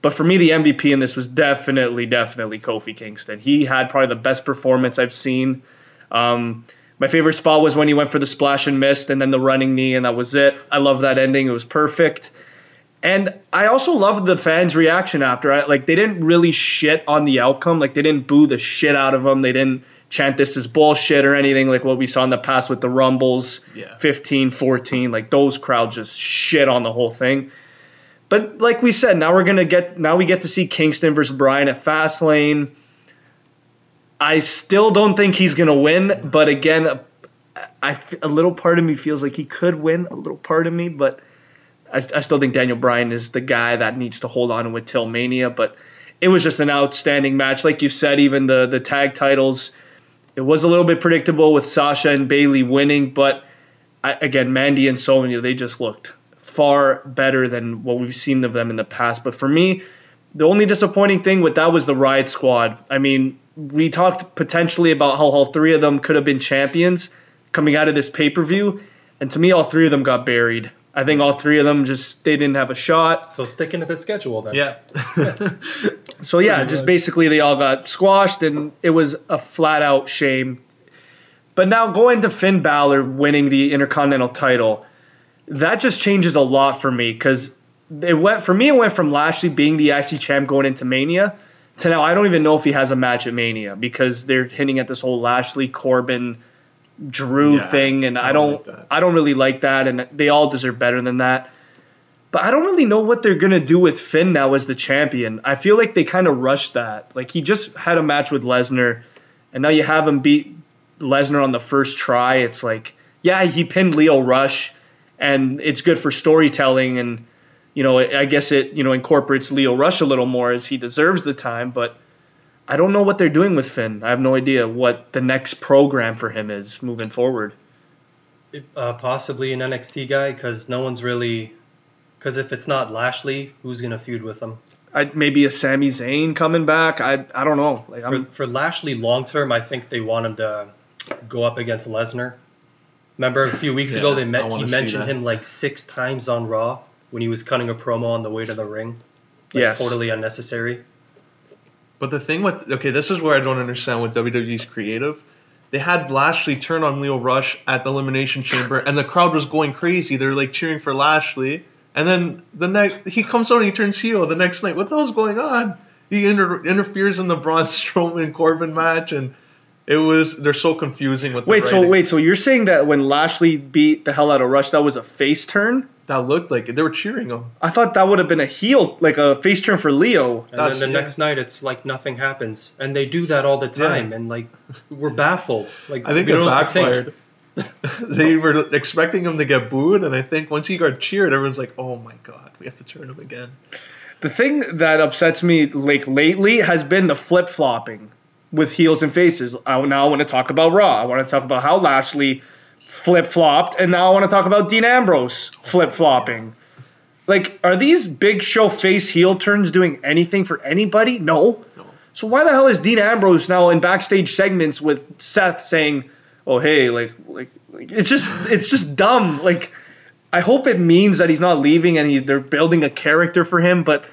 But for me, the MVP in this was definitely, definitely Kofi Kingston. He had probably the best performance I've seen. Um, my favorite spot was when he went for the splash and missed, and then the running knee, and that was it. I love that ending; it was perfect. And I also loved the fans' reaction after. I, like they didn't really shit on the outcome. Like they didn't boo the shit out of him. They didn't chant this is bullshit or anything like what we saw in the past with the Rumbles, Yeah. 15, 14. Like those crowds just shit on the whole thing. But like we said, now we're gonna get now we get to see Kingston versus Bryan at Fastlane. I still don't think he's gonna win, but again, I, a little part of me feels like he could win. A little part of me, but I, I still think Daniel Bryan is the guy that needs to hold on with till Mania. But it was just an outstanding match, like you said. Even the the tag titles, It was a little bit predictable with Sasha and Bayley winning, but I, again, Mandy and Sonya, they just looked far better than what we've seen of them in the past. But for me, the only disappointing thing with that was the Riot Squad. I mean, we talked potentially about how all three of them could have been champions coming out of this pay per view, and to me, all three of them got buried. I think all three of them just they didn't have a shot. So sticking to the schedule then. Yeah. So yeah, Pretty just much. basically they all got squashed, and it was a flat out shame. But now going to Finn Balor winning the Intercontinental title, that just changes a lot for me because it went for me. It went from Lashley being the IC champ going into Mania to now I don't even know if he has a match at Mania because they're hinting at this whole Lashley Corbin Drew Yeah, thing, and I I don't don't like. I don't really like that, and they all deserve better than that. But I don't really know what they're gonna do with Finn now as the champion. I feel like they kind of rushed that. Like he just had a match with Lesnar, and now you have him beat Lesnar on the first try. It's like, yeah, he pinned Lio Rush, and it's good for storytelling, and you know, I guess it you know incorporates Lio Rush a little more as he deserves the time. But I don't know what they're doing with Finn. I have no idea what the next program for him is moving forward. Uh, possibly an NXT guy because no one's really. Because if it's not Lashley, who's gonna feud with him? I, maybe a Sami Zayn coming back. I I don't know. Like For, for Lashley long term, I think they want him to go up against Lesnar. Remember a few weeks ago they met, he mentioned him like six times on Raw when he was cutting a promo on the way to the ring. Like, Yes. Totally unnecessary. But the thing with okay, this is where I don't understand with WWE's creative. They had Lashley turn on Lio Rush at the Elimination Chamber, and the crowd was going crazy. They're like cheering for Lashley, and then the next he comes on and he turns heel the next night. What the hell's going on? He inter- interferes in the Braun Strowman Corbin match, and it was they're so confusing with the wait, so writing. wait, so you're saying that when Lashley beat the hell out of Rush, that was a face turn? that looked like it. They were cheering him. I thought that would have been a heel, like a face turn for Lio. And That's- then the yeah. next night it's like nothing happens. And they do that all the time and like we're baffled. Like I think we it don't know what to think. backfired. they were expecting him to get booed, and I think once he got cheered, everyone's like, "Oh my god, we have to turn him again." The thing that upsets me like lately has been the flip flopping with heels and faces. I now want to talk about Raw. I want to talk about how Lashley flip flopped, and now I want to talk about Dean Ambrose flip flopping. Like, are these big show face heel turns doing anything for anybody? No. No. So why the hell is Dean Ambrose now in backstage segments with Seth saying, "Oh hey, like like, like it's just it's just dumb." Like I hope it means that he's not leaving and he, they're building a character for him, but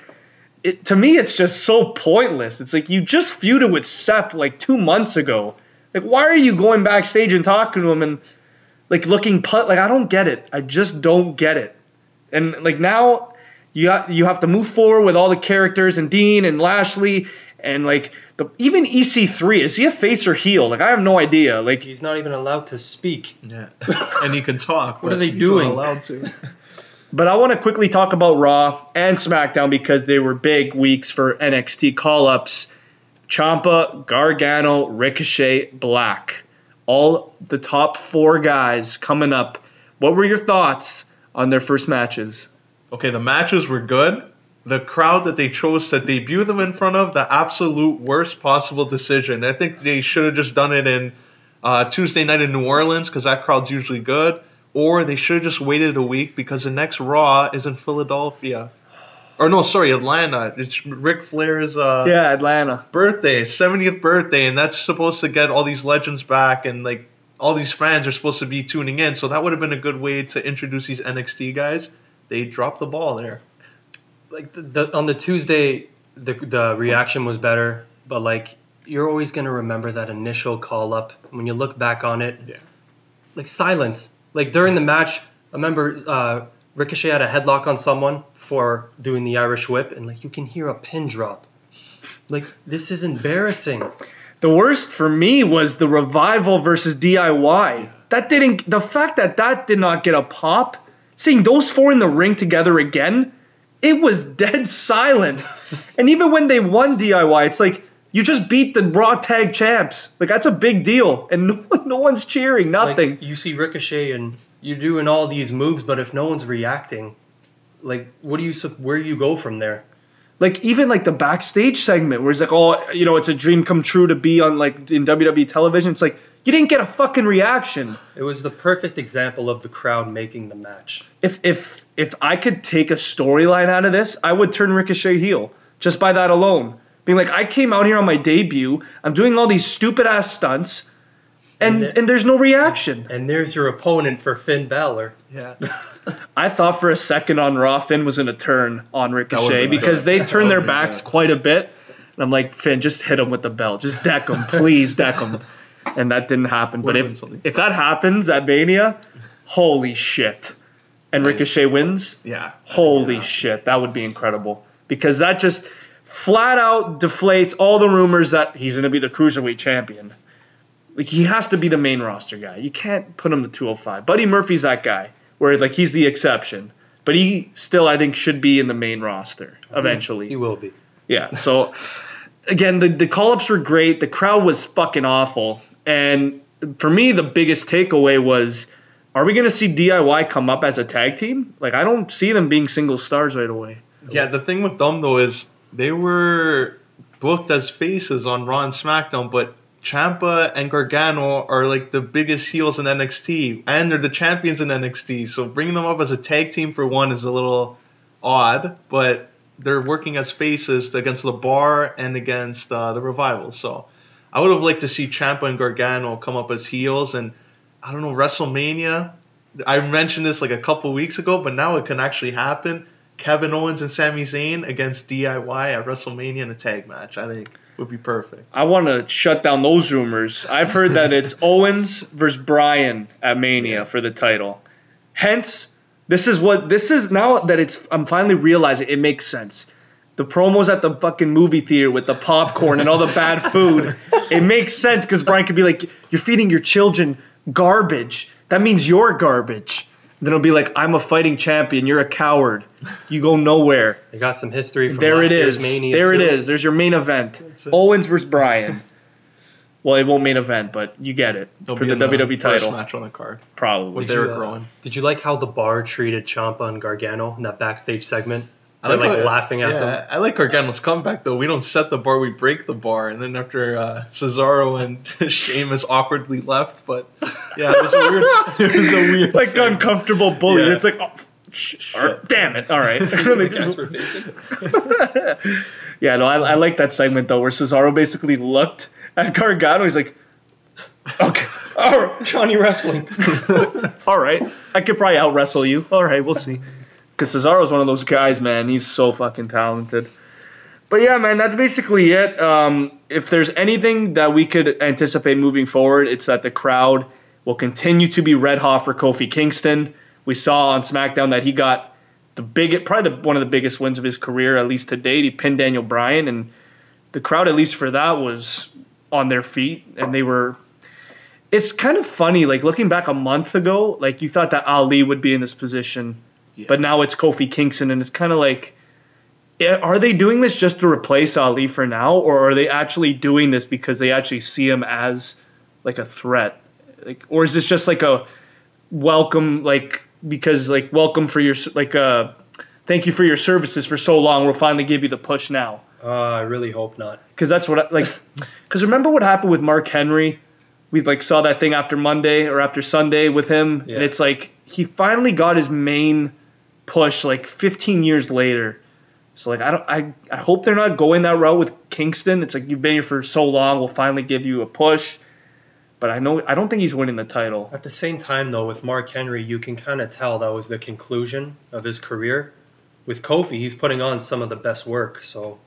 it, to me it's just so pointless. It's like you just feuded with Seth like 2 months ago. Like why are you going backstage and talking to him and like looking put like I don't get it. I just don't get it. And like now you got, you have to move forward with all the characters and Dean and Lashley and like the even EC3 is he a face or heel? Like I have no idea. Like He's not even allowed to speak. Yeah, and he can talk. What but are they he's doing? Not allowed to. But I want to quickly talk about Raw and SmackDown because they were big weeks for NXT call ups. Ciampa, Gargano, Ricochet, Black. All the top four guys coming up. What were your thoughts on their first matches? Okay, the matches were good. The crowd that they chose to debut them in front of, the absolute worst possible decision. I think they should have just done it in uh, Tuesday night in New Orleans because that crowd's usually good. Or they should have just waited a week because the next Raw is in Philadelphia. Or no, sorry, Atlanta. It's Ric Flair's uh, Yeah, Atlanta. birthday, 70th birthday, and that's supposed to get all these legends back, and like all these fans are supposed to be tuning in. So that would have been a good way to introduce these NXT guys. They dropped the ball there. Like the, the on the Tuesday the the reaction was better, but like you're always gonna remember that initial call up when you look back on it. Yeah. Like silence. Like during the match, I remember uh, Ricochet had a headlock on someone for doing the Irish whip, and like you can hear a pin drop. Like this is embarrassing. The worst for me was the revival versus DIY. That didn't. The fact that that did not get a pop. Seeing those four in the ring together again, it was dead silent. and even when they won DIY, it's like you just beat the Raw Tag Champs. Like that's a big deal, and no, no one's cheering. Nothing. Like, you see Ricochet and you're doing all these moves, but if no one's reacting, like what do you where do you go from there? Like even like the backstage segment where he's like, "Oh, you know, it's a dream come true to be on like in WWE television." It's like you didn't get a fucking reaction. It was the perfect example of the crowd making the match. If if if I could take a storyline out of this, I would turn Ricochet heel just by that alone. Being like, I came out here on my debut, I'm doing all these stupid ass stunts, and And and, there's no reaction. And there's your opponent for Finn Balor. Yeah. I thought for a second on Raw, Finn was going to turn on Ricochet been because good. they turn their backs good. quite a bit. And I'm like, Finn, just hit him with the belt. Just deck him. Please deck him. And that didn't happen. But Would've been if, something. if that happens at Mania, holy shit. And Nice. Ricochet wins, Yeah. holy Yeah. shit. That would be incredible. Because that just flat out deflates all the rumors that he's going to be the Cruiserweight champion. Like, he has to be the main roster guy. You can't put him to 205. Buddy Murphy's that guy, where, like, he's the exception. But he still, I think, should be in the main roster eventually. He will be. Yeah. So again, the the call ups were great. The crowd was fucking awful. And for me, the biggest takeaway was, are we going to see DIY come up as a tag team? Like I don't see them being single stars right away. Yeah, the thing with them though is they were booked as faces on Raw and SmackDown, but Ciampa and Gargano are like the biggest heels in NXT, and they're the champions in NXT. So bringing them up as a tag team for one is a little odd, but they're working as faces against the Bar and against uh, the Revival. So I would have liked to see Ciampa and Gargano come up as heels, and I don't know WrestleMania. I mentioned this like a couple weeks ago, but now it can actually happen. Kevin Owens and Sami Zayn against DIY at WrestleMania in a tag match. I think would be perfect. I want to shut down those rumors. I've heard that it's Owens versus Bryan at Mania for the title. Hence, this is what this is now that it's I'm finally realizing it makes sense. The promos at the fucking movie theater with the popcorn and all the bad food. It makes sense because Bryan could be like, "You're feeding your children garbage. That means you're garbage." Then it'll be like, "I'm a fighting champion. You're a coward. You go nowhere." They got some history from There last it year's is. Mania. There it too. is. There's your main event. it. Owens versus Bryan. well, it won't main event, but you get it They'll for be the in WWE first title, match on the card probably. with Did you, Derek uh, Rowan. Did you like how the bar treated Ciampa and Gargano in that backstage segment? I They're like how- laughing at yeah, them. I like Gargano's comeback though. We don't set the bar, we break the bar, and then after uh, Cesaro and Sheamus awkwardly left, but yeah, it was a weird. It was a weird. like segment. uncomfortable bullies. Yeah. It's like, oh, sh- or- damn it. All right. yeah, no, I, I like that segment though, where Cesaro basically looked at Gargano. He's like, okay, all right, Johnny Wrestling. all right, I could probably out wrestle you. All right, we'll see. Because Cesaro's one of those guys, man. He's so fucking talented. But yeah, man, that's basically it. Um, if there's anything that we could anticipate moving forward, it's that the crowd will continue to be red hot for Kofi Kingston. We saw on SmackDown that he got the big, probably the, one of the biggest wins of his career, at least to date. He pinned Daniel Bryan, and the crowd, at least for that, was on their feet, and they were. It's kind of funny, like looking back a month ago, like you thought that Ali would be in this position, but now it's Kofi Kingston, and it's kind of like are they doing this just to replace Ali for now, or are they actually doing this because they actually see him as like a threat? Like, or is this just like a welcome, like because like welcome for your like uh thank you for your services for so long. We'll finally give you the push now Uh, I really hope not. because that's what I, like because remember what happened with Mark Henry? We like saw that thing after Monday or after Sunday with him, Yeah. and it's like he finally got his main push like 15 years later. So like I don't I, I hope they're not going that route with Kingston. It's like you've been here for so long, we'll finally give you a push. But I know I don't think he's winning the title. At the same time, though, with Mark Henry, you can kind of tell that was the conclusion of his career. With Kofi, he's putting on some of the best work, so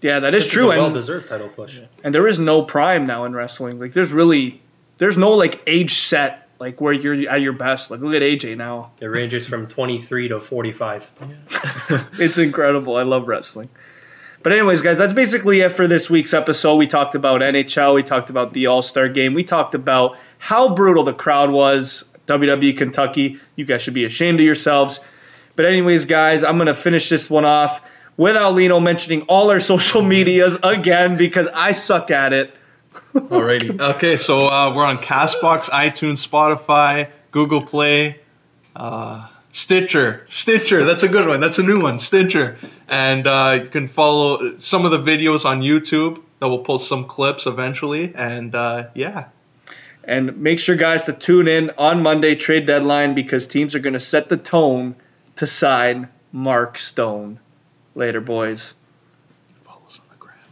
Yeah, that is this true. a well-deserved title push. and there is no prime now in wrestling. Like there's really there's no like age set like where you're at your best. Like look at AJ now. It ranges from 23 to 45. it's incredible. I love wrestling. But anyways, guys, that's basically it for this week's episode. We talked about NHL, we talked about the All-Star game, we talked about how brutal the crowd was. WWE Kentucky, you guys should be ashamed of yourselves. But anyways, guys, I'm gonna finish this one off without Lino mentioning all our social medias again because I suck at it. Alrighty. Okay, so uh, we're on Castbox, iTunes, Spotify, Google Play, uh, Stitcher, Stitcher. That's a good one. That's a new one, Stitcher. And uh, you can follow some of the videos on YouTube. That will post some clips eventually. And uh, yeah, And make sure, guys, to tune in on Monday, trade deadline, because teams are going to set the tone to sign Mark Stone. Later, boys.